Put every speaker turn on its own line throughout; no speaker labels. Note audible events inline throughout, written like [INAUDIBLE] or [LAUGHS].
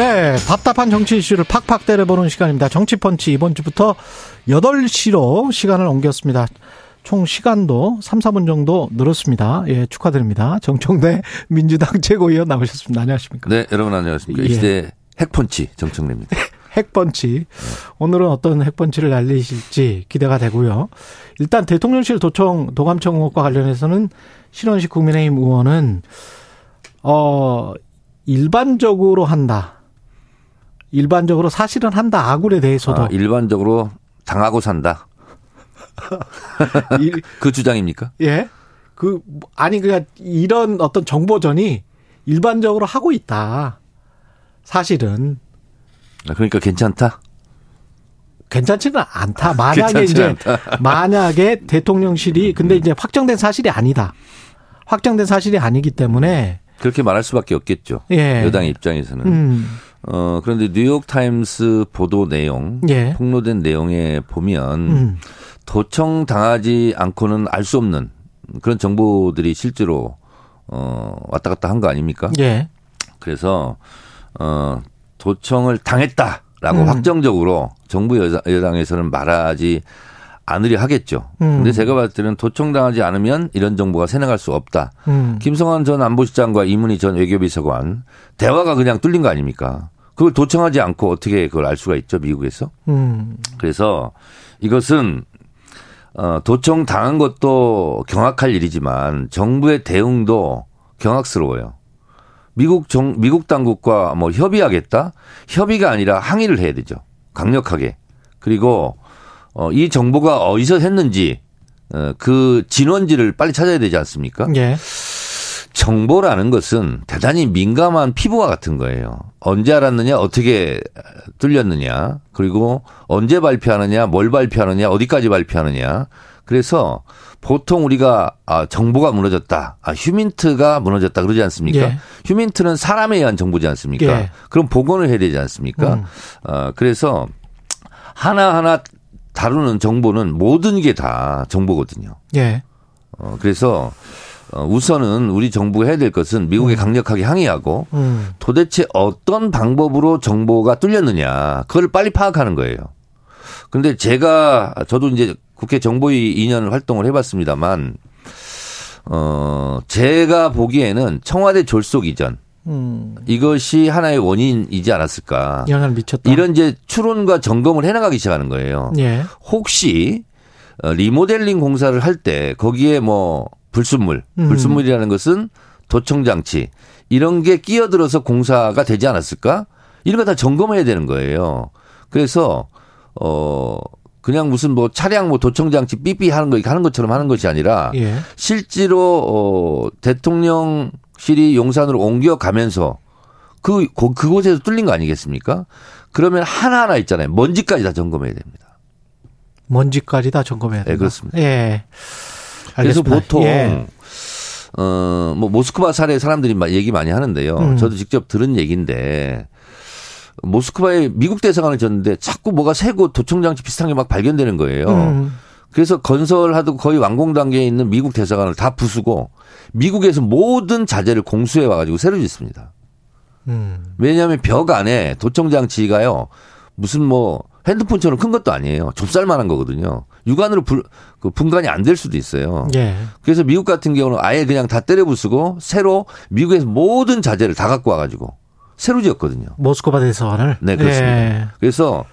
네, 답답한 정치 이슈를 팍팍 때려보는 시간입니다. 정치펀치 이번 주부터 8시로 시간을 옮겼습니다. 총 시간도 3, 4분 정도 늘었습니다. 예, 축하드립니다. 정청대 [LAUGHS] 민주당 최고위원 나오셨습니다. 안녕하십니까?
네, 여러분 안녕하십니까?
예.
이 시대 핵펀치 정청래입니다. [LAUGHS]
핵펀치. 오늘은 어떤 핵펀치를 날리실지 기대가 되고요. 일단 대통령실 도청 도감청 의혹과 관련해서는 신원식 국민의힘 의원은 어 일반적으로 한다. 일반적으로 사실은 한다. 아굴에 대해서도
아, 일반적으로 당하고 산다. [LAUGHS]
일-
그 주장입니까?
예. 그 아니 그냥 이런 어떤 정보전이 일반적으로 하고 있다. 사실은
아, 그러니까 괜찮다.
괜찮지는 않다. [LAUGHS] 만약에 이제
않다. [LAUGHS]
만약에 대통령실이 근데 이제 확정된 사실이 아니다. 확정된 사실이 아니기 때문에
그렇게 말할 수밖에 없겠죠.
예.
여당의 입장에서는.
음.
어, 그런데 뉴욕 타임스 보도 내용,
예.
폭로된 내용에 보면
음.
도청 당하지 않고는 알 수 없는 그런 정보들이 실제로 어, 왔다 갔다 한 거 아닙니까?
예.
그래서 어 도청을 당했다라고
음.
확정적으로 정부 여당- 여당에서는 말하지 않으려 하겠죠.
음.
근데 제가 봤을 때는 도청당하지 않으면 이런 정보가 새나갈 수 없다.
음.
김성환 전 안보실장과 이문희 전 외교비서관 대화가 그냥 뚫린 거 아닙니까? 그걸 도청하지 않고 어떻게 그걸 알 수가 있죠, 미국에서?
음.
그래서 이것은 어, 도청 당한 것도 경악할 일이지만 정부의 대응도 경악스러워요. 미국 정 미국 당국과 뭐 협의하겠다? 협의가 아니라 항의를 해야 되죠. 강력하게. 그리고 어, 이 정보가 어디서 했는지 어, 그 진원지를 빨리 찾아야 되지 않습니까?
예.
정보라는 것은 대단히 민감한 피부와 같은 거예요. 언제 알았느냐, 어떻게 뚫렸느냐, 그리고 언제 발표하느냐, 뭘 발표하느냐, 어디까지 발표하느냐. 그래서 보통 우리가 아, 정보가 무너졌다, 아, 휴민트가 무너졌다 그러지 않습니까?
예.
휴민트는 사람에 의한 정보지 않습니까?
예.
그럼 복원을 해야 되지 않습니까?
음.
어, 그래서 하나하나 다루는 정보는 모든 게 다 정보거든요.
예.
어, 그래서 어, 우선은 우리 정부가 해야 될 것은 미국에 강력하게 항의하고
음.
도대체 어떤 방법으로 정보가 뚫렸느냐 그걸 빨리 파악하는 거예요. 근데 제가 저도 이제 국회 정보위 2년 활동을 해봤습니다만 어 제가 보기에는 청와대 졸속 이전
음.
이것이 하나의 원인이지 않았을까.
영향을 미쳤다.
이런 이제 추론과 점검을 해나가기 시작하는 거예요.
예.
혹시 어, 리모델링 공사를 할 때 거기에 뭐 불순물,
음.
불순물이라는 것은 도청 장치 이런 게 끼어들어서 공사가 되지 않았을까? 이런 거 다 점검해야 되는 거예요. 그래서 어 그냥 무슨 뭐 차량 뭐 도청 장치 삐삐 하는 거 이렇게 하는 것처럼 하는 것이 아니라
예.
실제로 어 대통령 실이 용산으로 옮겨가면서 그 고- 그곳에서 뚫린 거 아니겠습니까? 그러면 하나하나 있잖아요. 먼지까지 다 점검해야 됩니다.
먼지까지 다 점검해야 된다.
네, 그렇습니다.
예.
그래서
알겠습니다.
보통
예.
어, 뭐 모스크바 사례 사람들이 막 얘기 많이 하는데요.
음.
저도 직접 들은 얘기인데 모스크바에 미국 대사관을 졌는데 자꾸 뭐가 새고 도청 장치 비슷한 게 막 발견되는 거예요.
음.
그래서 건설하도 거의 완공 단계에 있는 미국 대사관을 다 부수고 미국에서 모든 자재를 공수해 와가지고 새로 짓습니다.
음.
왜냐하면 벽 안에 도청 장치가요 무슨 뭐 핸드폰처럼 큰 것도 아니에요. 좁쌀만한 거거든요. 육안으로 불, 그 분간이 안 될 수도 있어요.
예.
그래서 미국 같은 경우는 아예 그냥 다 때려 부수고 새로 미국에서 모든 자재를 다 갖고 와가지고 새로 지었거든요.
모스크바 대사관을.
네, 그렇습니다.
예.
그래서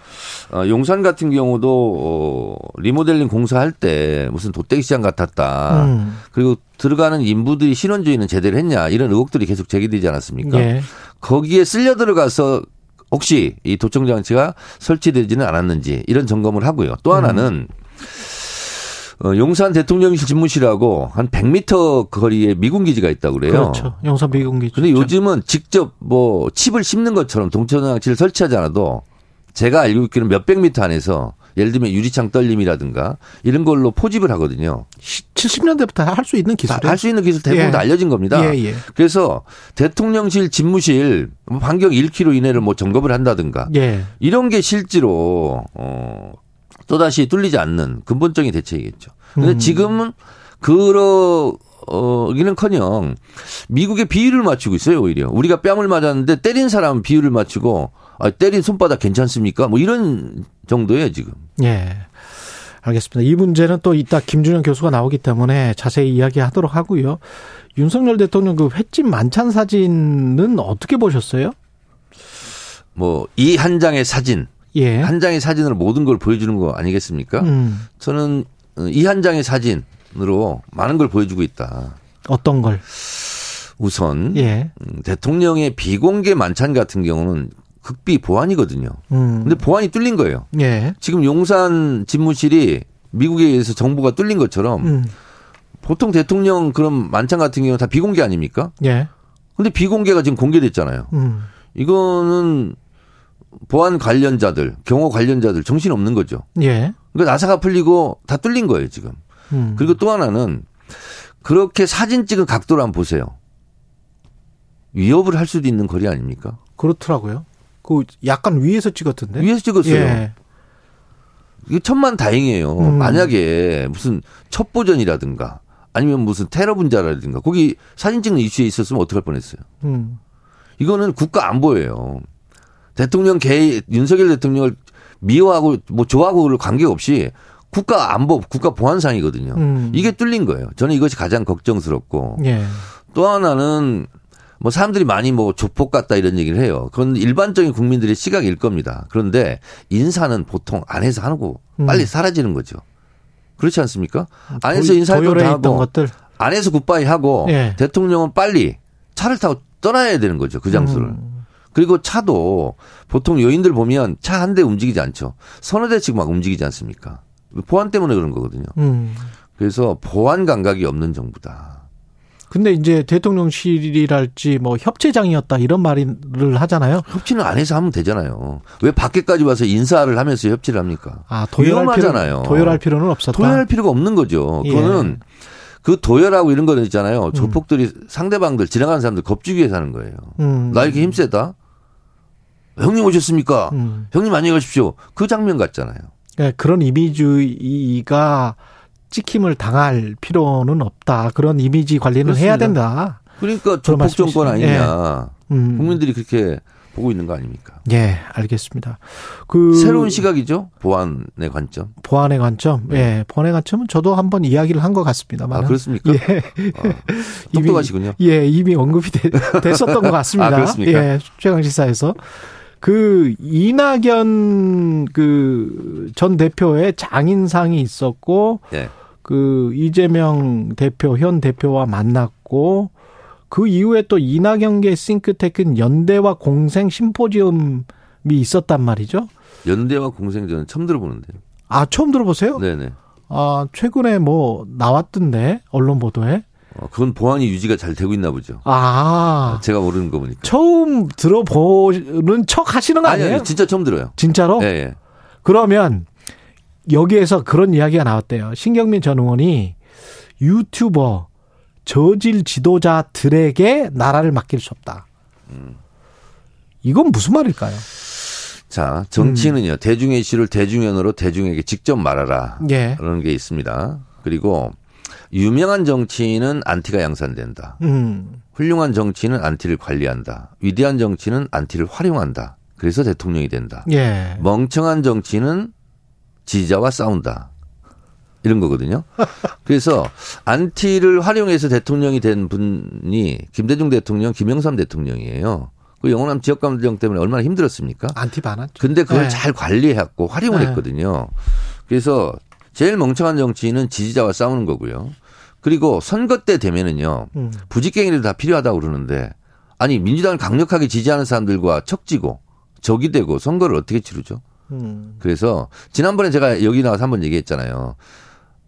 어, 용산 같은 경우도 어, 리모델링 공사할 때 무슨 돗대기 시장 같았다.
음.
그리고 들어가는 인부들이 신원주의는 제대로 했냐 이런 의혹들이 계속 제기되지 않았습니까?
예.
거기에 쓸려 들어가서 혹시 이 도청 장치가 설치되지는 않았는지 이런 점검을 하고요. 또 하나는 어, 용산 대통령실 집무실하고 한 100m 거리에 미군 기지가 있다고 그래요.
그렇죠. 용산 미군기.
근데 요즘은 직접 뭐 칩을 씹는 것처럼 동천 장치를 설치하지 않아도 제가 알고 있기는 몇백 미터 안에서 예를 들면 유리창 떨림이라든가 이런 걸로 포집을 하거든요.
70년대부터 할 수 있는 기술이에요.
할수 있는 기술 대부분
예.
다 알려진 겁니다.
예, 예.
그래서 대통령실 집무실 뭐 반경 1km 이내를 뭐 점검을 한다든가
예.
이런 게 실제로 어 또다시 뚫리지 않는 근본적인 대책이겠죠. 근데
음.
지금은 그러 어기는커녕 미국의 비율을 맞추고 있어요 오히려 우리가 뺨을 맞았는데 때린 사람은 비율을 맞추고 아, 때린 손바닥 괜찮습니까? 뭐 이런 정도예요 지금.
예. 알겠습니다. 이 문제는 또 이따 김준영 교수가 나오기 때문에 자세히 이야기하도록 하고요. 윤석열 대통령 그 횟집 만찬 사진은 어떻게 보셨어요?
뭐 이 한 장의 사진,
예.
한 장의 사진으로 모든 걸 보여주는 거 아니겠습니까?
음,
저는 이 한 장의 사진으로 많은 걸 보여주고 있다.
어떤 걸?
우선
예.
음, 대통령의 비공개 만찬 같은 경우는 극비 보안이거든요.
음.
근데 보안이 뚫린 거예요.
예.
지금 용산 집무실이 미국에 의해서 정부가 뚫린 것처럼
음.
보통 대통령 그런 만찬 같은 경우는 다 비공개 아닙니까?
예.
근데 비공개가 지금 공개됐잖아요.
음.
이거는 보안 관련자들, 경호 관련자들 정신 없는 거죠.
예.
그러니까 나사가 풀리고 다 뚫린 거예요, 지금.
음.
그리고 또 하나는 그렇게 사진 찍은 각도를 한번 보세요. 위협을 할 수도 있는 거리 아닙니까?
그렇더라고요. 그 약간 위에서 찍었던데.
위에서 찍었어요.
예.
이게 천만 다행이에요.
음.
만약에 무슨 첩보전이라든가 아니면 무슨 테러 분자라든가 거기 사진 찍는 이슈에 있었으면 어떡할 뻔했어요.
음.
이거는 국가 안보예요. 대통령 개 윤석열 대통령을 미워하고 뭐 좋아하고를 관계없이 국가 안보, 국가 보안상이거든요.
음.
이게 뚫린 거예요. 저는 이것이 가장 걱정스럽고
예.
또 하나는 뭐 사람들이 많이 뭐 조폭 같다 이런 얘기를 해요. 그건 일반적인 국민들의 시각일 겁니다. 그런데 인사는 보통 안에서 하고 빨리
음.
사라지는 거죠. 그렇지 않습니까? 안에서
도열해
건다
있던
하고
것들.
안에서 굿바이 하고
예.
대통령은 빨리 차를 타고 떠나야 되는 거죠. 그 장소를.
음.
그리고 차도 보통 요인들 보면 차 한 대 움직이지 않죠. 서너 대씩 막 움직이지 않습니까? 보안 때문에 그런 거거든요.
음.
그래서 보안 감각이 없는 정부다.
근데 이제 대통령실이랄지 뭐 협체장이었다 이런 말을 하잖아요.
협치는 안에서 하면 되잖아요. 왜 밖에까지 와서 인사를 하면서 협치를 합니까?
아, 도열할. 필요, 도열할 필요는 없었다.
도열할 필요가 없는 거죠.
예.
그거는 그 도열하고 이런 거는 있잖아요.
음.
조폭들이 상대방들 지나가는 사람들 겁주기 위해서 하는 거예요.
음.
나 이렇게 힘세다? 형님 오셨습니까?
음.
형님 안녕히 가십시오. 그 장면 같잖아요.
예, 그런 이미지가 찍힘을 당할 필요는 없다. 그런 이미지 관리는 해야
그렇습니다.
된다.
그러니까 조폭 정권. 아니냐.
음.
국민들이 그렇게 보고 있는 거 아닙니까?
예, 알겠습니다. 그
새로운 시각이죠. 보안의 관점.
보안의 관점, 예, 보안의 관점은 저도 한번 이야기를 한 것 같습니다만.
아, 그렇습니까?
예,
아, 똑똑하시군요. [LAUGHS]
예, 이미 언급이 되- 됐었던 것 [LAUGHS] 같습니다.
아, 그렇습니까?
예, 최강 시사에서 그 이낙연 그 전 대표의 장인상이 있었고
예.
그 이재명 대표 현 대표와 만났고 그 이후에 또 이낙연계 싱크테크는 연대와 공생 심포지엄이 있었단 말이죠.
연대와 공생전은 처음 들어보는데요.
아 처음 들어보세요?
네네.
아 최근에 뭐 나왔던데 언론 보도에.
어, 그건 보안이 유지가 잘 되고 있나 보죠.
아
제가 모르는 거 보니까.
처음 들어보는 척 하시는 거
아니,
아니에요?
아니, 진짜 처음 들어요.
진짜로?
예, 예.
그러면 여기에서 그런 이야기가 나왔대요. 신경민 전 의원이 유튜버 저질 지도자들에게 나라를 맡길 수 없다. 이건 무슨 말일까요?
자, 정치는요, 대중의 이슈를 대중연으로 대중에게 직접 말하라.
예.
그런 게 있습니다. 그리고 유명한 정치인은 안티가 양산된다.
음.
훌륭한 정치인은 안티를 관리한다. 위대한 정치인은 안티를 활용한다. 그래서 대통령이 된다.
예.
멍청한 정치는 지지자와 싸운다. 이런 거거든요. [LAUGHS] 그래서 안티를 활용해서 대통령이 된 분이 김대중 대통령, 김영삼 대통령이에요. 그 영원함 지역 감정 때문에 얼마나 힘들었습니까?
안티 반았죠.
근데 그걸
네.
잘 관리했고 활용을
네.
했거든요. 그래서 제일 멍청한 정치인은 지지자와 싸우는 거고요. 그리고 선거 때 되면은요.
음.
부직갱이들 다 필요하다고 그러는데 아니 민주당을 강력하게 지지하는 사람들과 척지고 적이 되고 선거를 어떻게 치르죠?
음.
그래서 지난번에 제가 여기 나와서 한 번 얘기했잖아요.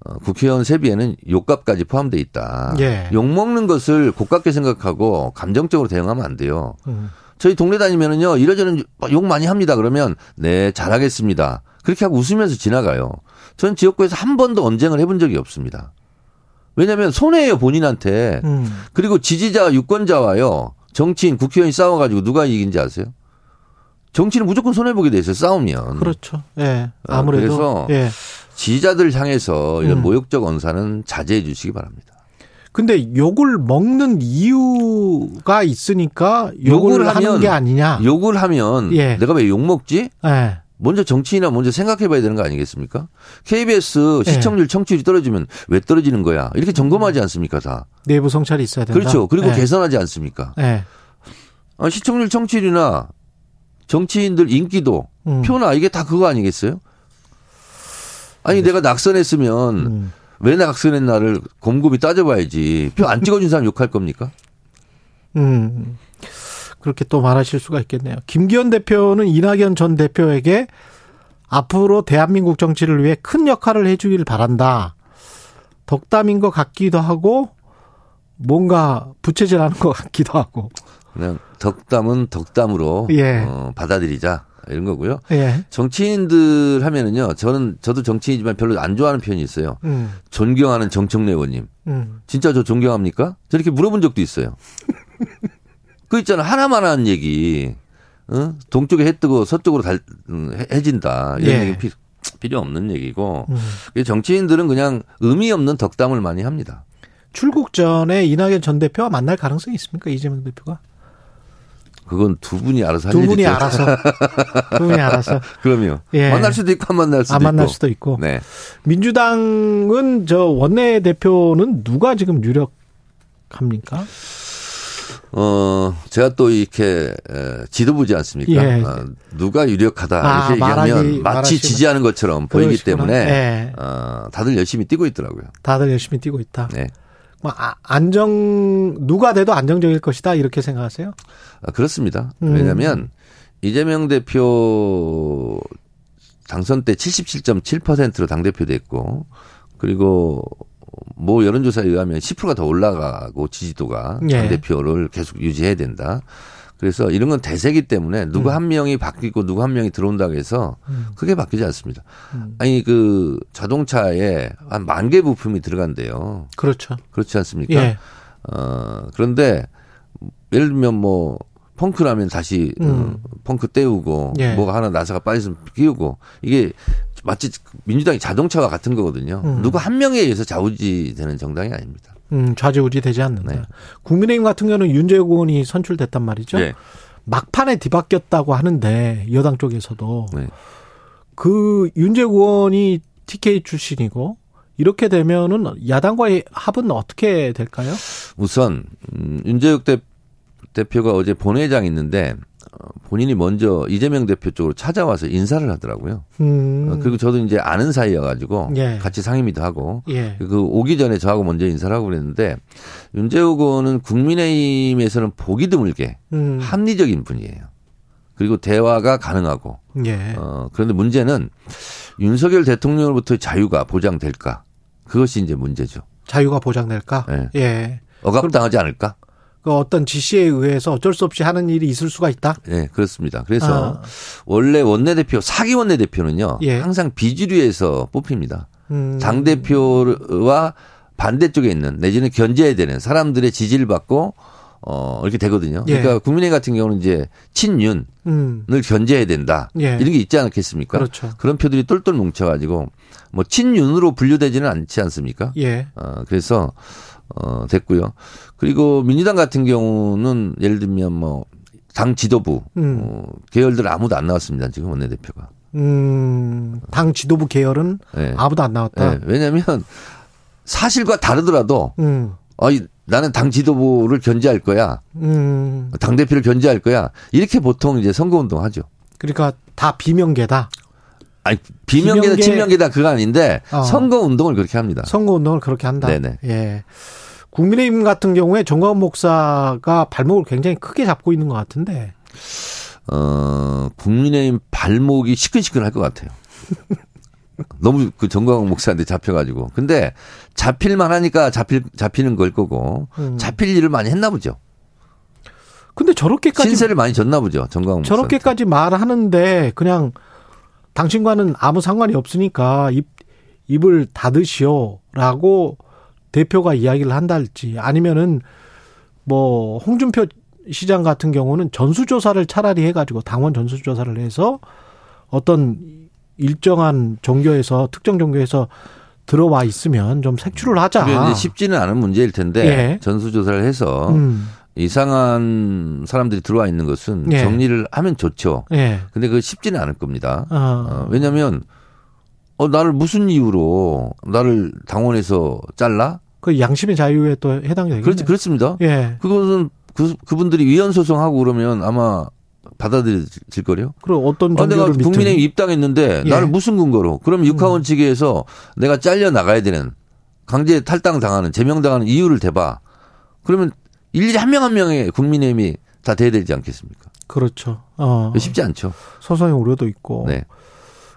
어, 국회의원 세비에는 욕값까지 포함돼 있다.
예.
욕 먹는 것을 고깝게 생각하고 감정적으로 대응하면 안 돼요.
음.
저희 동네 다니면은요, 이러저런 욕 많이 합니다. 그러면, 네, 잘하겠습니다. 그렇게 하고 웃으면서 지나가요. 전 지역구에서 한 번도 언쟁을 해본 적이 없습니다. 왜냐면 손해예요, 본인한테.
음.
그리고 지지자, 유권자와요, 정치인, 국회의원이 싸워가지고 누가 이긴지 아세요? 정치는 무조건 손해 보게 돼 있어요, 싸우면.
그렇죠. 예.
아,
아무래도.
그래서
예.
지지자들 향해서 이런
음.
모욕적 언사는 자제해 주시기 바랍니다.
근데 욕을 먹는 이유가 있으니까 욕을,
욕을
하는
하면
게 아니냐.
욕을 하면
예.
내가 왜 욕 먹지?
예.
먼저 정치인이나 먼저 생각해 봐야 되는 거 아니겠습니까? KBS
예.
시청률 청취율이 떨어지면 왜 떨어지는 거야? 이렇게 점검하지 않습니까, 다?
내부 성찰이 있어야 된다.
그렇죠. 그리고
예.
개선하지 않습니까?
예.
아, 시청률 청취율이나 정치인들 인기도
음.
표나 이게 다 그거 아니겠어요? 아니 내가 낙선했으면
음.
왜 낙선했나를 곰곰이 따져봐야지. 표 안 찍어준 사람 욕할 겁니까?
음. 그렇게 또 말하실 수가 있겠네요. 김기현 대표는 이낙연 전 대표에게 앞으로 대한민국 정치를 위해 큰 역할을 해주길 바란다. 덕담인 것 같기도 하고 뭔가 부채질하는 것 같기도 하고.
그냥 덕담은 덕담으로
예.
어, 받아들이자 이런 거고요.
예.
정치인들 하면은요. 저는 저도 정치인이지만 별로 안 좋아하는 표현이 있어요.
음.
존경하는 정청래 의원님.
음.
진짜 저 존경합니까? 저렇게 물어본 적도 있어요. 그 있잖아 하나만 하는 얘기. 어? 동쪽에 해 뜨고 서쪽으로 달, 음, 해- 해진다. 이런
예.
얘기 피, 필요 없는 얘기고.
음.
정치인들은 그냥 의미 없는 덕담을 많이 합니다.
출국 전에 이낙연 전 대표와 만날 가능성이 있습니까? 이재명 대표가?
그건 두 분이 알아서
할두 분이. 알아서. [LAUGHS] 두 분이 알아서.
그럼요.
예.
만날 수도 있고 안 만날 수도
안
있고.
만날 수도 있고.
네.
민주당은 저 원내 대표는 누가 지금 유력합니까?
어, 제가 또 이렇게 에, 지도부지 않습니까?
예.
어, 누가 유력하다
아,
이렇게 얘기하면
말하기-
마치
말하시구나.
지지하는 것처럼 보이기
그러시구나.
때문에
예.
어, 다들 열심히 뛰고 있더라고요.
다들 열심히 뛰고 있다.
네.
뭐 아, 안정 누가 돼도 안정적일 것이다 이렇게 생각하세요?
아, 그렇습니다.
음.
왜냐하면 이재명 대표 당선 때 77.7%로 당 대표 됐고 그리고 뭐 여론조사에 의하면 10%가 더 올라가고 지지도가
예.
당 대표를 계속 유지해야 된다. 그래서 이런 건 대세기 때문에 누구
음.
한 명이 바뀌고 누구 한 명이 들어온다고 해서
음.
크게 바뀌지 않습니다.
음.
아니 그 자동차에 한 만 개 부품이 들어간대요.
그렇죠.
그렇지 않습니까?
예.
어, 그런데 예를 들면 뭐 펑크라면 다시 어,
음.
펑크 떼우고
예.
뭐가 하나 나사가 빠졌으면 끼우고 이게 마치 민주당이 자동차와 같은 거거든요.
음.
누구 한 명에 의해서 좌우지되는 정당이 아닙니다.
음, 좌지우지 되지 않는다.
네.
국민의힘 같은 경우는 윤재욱 의원이 선출됐단 말이죠.
네.
막판에 뒤바뀌었다고 하는데 여당 쪽에서도
네.
그 윤재욱 의원이 TK 출신이고 이렇게 되면은 야당과의 합은 어떻게 될까요?
우선 음, 윤재욱 대, 대표가 어제 본회의장 있는데 어, 본인이 먼저 이재명 대표 쪽으로 찾아와서 인사를 하더라고요.
음.
어, 그리고 저도 이제 아는 사이여가지고
예.
같이 상임위도 하고
예.
그 오기 전에 저하고 먼저 인사를 하고 그랬는데 윤재욱 의원은 국민의힘에서는 보기 드물게
음.
합리적인 분이에요. 그리고 대화가 가능하고
예.
어 그런데 문제는 윤석열 대통령으로부터의 자유가 보장될까 그것이 이제 문제죠.
자유가 보장될까?
네.
예.
억압당하지 않을까?
그 어떤 지시에 의해서 어쩔 수 없이 하는 일이 있을 수가 있다.
네, 그렇습니다. 그래서
아.
원래 원내대표 사기 원내대표는요
예.
항상 비주류에서 뽑힙니다.
음.
당 대표와 반대쪽에 있는 내지는 견제해야 되는 사람들의 지지를 받고 어 이렇게 되거든요.
예.
그러니까 국민의힘 같은 경우는 이제 친윤을
음.
견제해야 된다.
예.
이런 게 있지 않겠습니까?
그렇죠.
런 표들이 똘똘 뭉쳐가지고 뭐 친윤으로 분류되지는 않지 않습니까?
예.
어 그래서 어 됐고요. 그리고 민주당 같은 경우는 예를 들면 뭐 당 지도부
음.
어, 계열들 아무도 안 나왔습니다. 지금 원내대표가.
음. 당 지도부 계열은
네.
아무도 안 나왔다.
네, 왜냐하면 사실과 다르더라도
음.
어이 나는 당 지도부를 견제할 거야.
음.
당 대표를 견제할 거야. 이렇게 보통 이제 선거 운동 하죠.
그러니까 다 비명계다.
아니 비명계다
비명계-
친명계다 그거 아닌데
어.
선거 운동을 그렇게 합니다.
선거 운동을 그렇게 한다.
네네.
예. 국민의힘 같은 경우에 정광훈 목사가 발목을 굉장히 크게 잡고 있는 것 같은데.
어 국민의힘 발목이 시큰시큰할 것 같아요. [LAUGHS] 너무 그 정광훈 목사한테 잡혀가지고. 근데 잡힐만 하니까 잡힐 잡히는 걸 거고
음.
잡힐 일을 많이 했나 보죠.
근데 저렇게까지
신세를 많이 졌나 보죠. 정광훈 목사.
저렇게까지 말하는데 그냥 당신과는 아무 상관이 없으니까 입 입을 닫으시오라고 대표가 이야기를 한달지 아니면은 뭐 홍준표 시장 같은 경우는 전수조사를 차라리 해가지고 당원 전수조사를 해서 어떤 일정한 종교에서 특정 종교에서 들어와 있으면 좀 색출을 하자.
쉽지는 않은 문제일 텐데
예.
전수조사를 해서
음.
이상한 사람들이 들어와 있는 것은
예.
정리를 하면 좋죠.
예.
근데 그거 쉽지는 않을 겁니다.
어.
어, 왜냐하면 어 나를 무슨 이유로 나를 당원에서 잘라?
그 양심의 자유에 또 해당이 되겠네요.
그렇지 그렇습니다.
예.
그것은 그 그분들이 위헌 소송하고 그러면 아마 받아들여질 거요.
그럼 어떤
아, 내가 국민의힘 입당했는데
예.
나를 무슨 근거로? 그럼 육하원 측에서 내가 잘려 나가야 되는 강제 탈당 당하는 제명 당하는 이유를 대봐. 그러면 일일이 한 명 한 명의 국민의힘이 다 돼야 되지 않겠습니까?
그렇죠. 어.
쉽지 않죠.
소송의 우려도 있고.
네.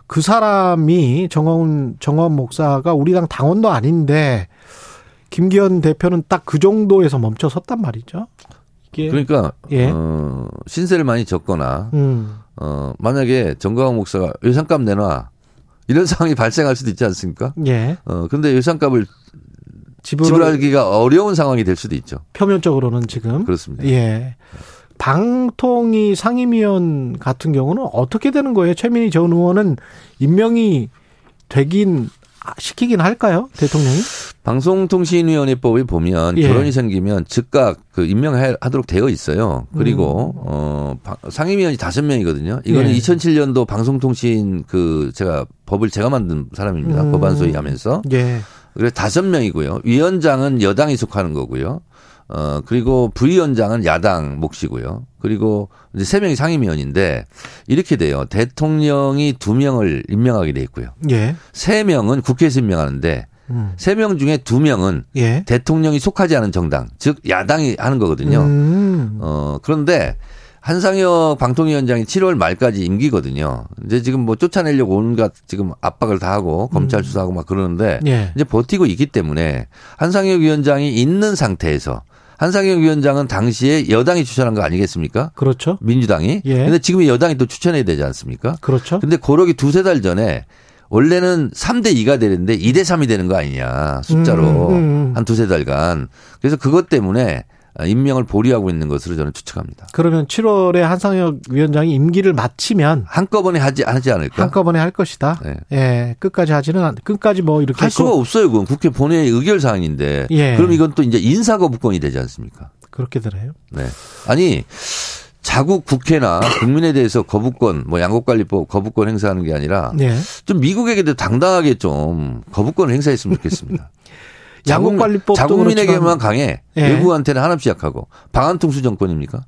그 사람이 정원 정원 목사가 우리 당 당원도 아닌데 김기현 대표는 딱 그 정도에서 멈춰 섰단 말이죠. 이게
그러니까
예.
어, 신세를 많이 졌거나
음.
어, 만약에 정광훈 목사가 예산값 내놔 이런 [LAUGHS] 상황이 발생할 수도 있지 않습니까?
예.
어, 근데 예산값을
지불을
지불하기가 어려운 상황이 될 수도 있죠.
표면적으로는 지금
그렇습니다.
예. 방통위 상임위원 같은 경우는 어떻게 되는 거예요? 최민희 전 의원은 임명이 되긴 시키긴 할까요? 대통령이?
방송통신위원회법에 보면
예.
결혼이 생기면 즉각 그 임명하도록 되어 있어요. 그리고 어 방- 상임위원이 다섯 명이거든요. 이거는
예.
2007년도 방송통신 그 제가 법을 제가 만든 사람입니다.
음.
법안 소위하면서
예.
그래서 다섯 명이고요. 위원장은 여당이 속하는 거고요. 어 그리고 부위원장은 야당 몫이고요. 그리고 이제 세 명이 상임위원인데 이렇게 돼요. 대통령이 두 명을 임명하게 돼 있고요.
예.
세 명은 국회에서 임명하는데
음.
세명 중에 두 명은
예.
대통령이 속하지 않은 정당, 즉 야당이 하는 거거든요.
음.
어 그런데 한상혁 방통위원장이 7월 말까지 임기거든요. 이제 지금 뭐 쫓아내려고 온갖 지금 압박을 다 하고 검찰 수사하고 막 그러는데
예.
이제 버티고 있기 때문에 한상혁 위원장이 있는 상태에서 한상혁 위원장은 당시에 여당이 추천한 거 아니겠습니까?
그렇죠.
민주당이.
예.
근데 지금 여당이 또 추천해야 되지 않습니까?
그렇죠.
근데 고록이 두세 달 전에 원래는 3대 2가 되는데 2대 3이 되는 거 아니냐. 숫자로.
음, 음, 음.
한 두세 달간. 그래서 그것 때문에 임명을 보류하고 있는 것으로 저는 추측합니다.
그러면 7월에 한상혁 위원장이 임기를 마치면
한꺼번에 하지, 하지 않을까?
한꺼번에 할 것이다.
네.
예, 끝까지 하지는 않, 끝까지 뭐 이렇게
할 수가
그-
없어요. 그건 국회 본회의 의결 사항인데.
예.
그럼 이건 또 이제 인사거부권이 되지 않습니까?
그렇게 되나요?
네. 아니, 자국 국회나 국민에 대해서 거부권, 뭐 양국관리법 거부권 행사하는 게 아니라
예.
좀 미국에게도 당당하게 좀 거부권을 행사했으면 좋겠습니다. [LAUGHS]
양국관리법도
자국민에게만 강해
예.
외국한테는 한없이 약하고 방한통수 정권입니까?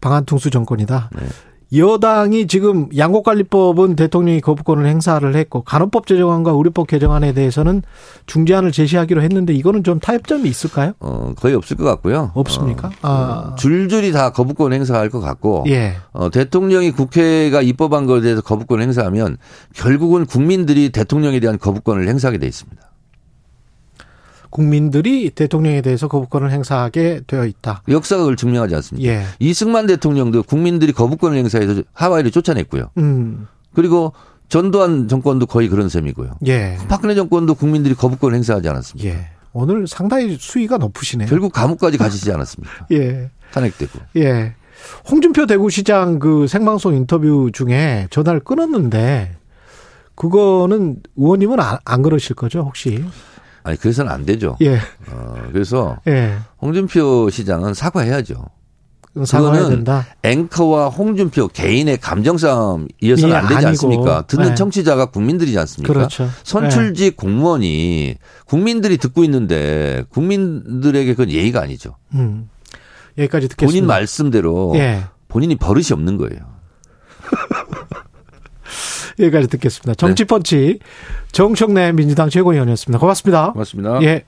방한통수 정권이다.
네.
여당이 지금 양곡관리법은 대통령이 거부권을 행사를 했고 간호법 제정안과 의료법 개정안에 대해서는 중재안을 제시하기로 했는데 이거는 좀 타협점이 있을까요?
어, 거의 없을 것 같고요.
없습니까?
어,
아.
줄줄이 다 거부권 행사할 것 같고
예.
어, 대통령이 국회가 입법한 것에 대해서 거부권 행사하면 결국은 국민들이 대통령에 대한 거부권을 행사하게 돼 있습니다.
국민들이 대통령에 대해서 거부권을 행사하게 되어 있다.
역사가 그걸 증명하지 않습니까?
예.
이승만 대통령도 국민들이 거부권을 행사해서 하와이를 쫓아냈고요.
음.
그리고 전두환 정권도 거의 그런 셈이고요.
예.
박근혜 정권도 국민들이 거부권을 행사하지 않았습니까?
예. 오늘 상당히 수위가 높으시네요.
결국 감옥까지 가시지 않았습니까? [LAUGHS]
예.
탄핵되고.
예. 홍준표 대구시장 그 생방송 인터뷰 중에 전화를 끊었는데 그거는 의원님은 안, 안 그러실 거죠, 혹시?
아니 그래서는 안 되죠.
예.
어, 그래서
예.
홍준표 시장은 사과해야죠.
사과해야 된다.
앵커와 홍준표 개인의 감정 싸움이어서는
예,
안 되지
아니고.
않습니까? 듣는
네.
청취자가 국민들이지 않습니까?
그렇죠.
선출직 공무원이 국민들이 듣고 있는데 국민들에게 그건 예의가 아니죠.
음. 여기까지 듣겠습니다.
본인 말씀대로
예.
본인이 버릇이 없는 거예요.
여기까지 듣겠습니다. 정치펀치 정청래 민주당 최고위원이었습니다. 고맙습니다.
고맙습니다.
예.